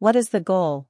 What is the goal?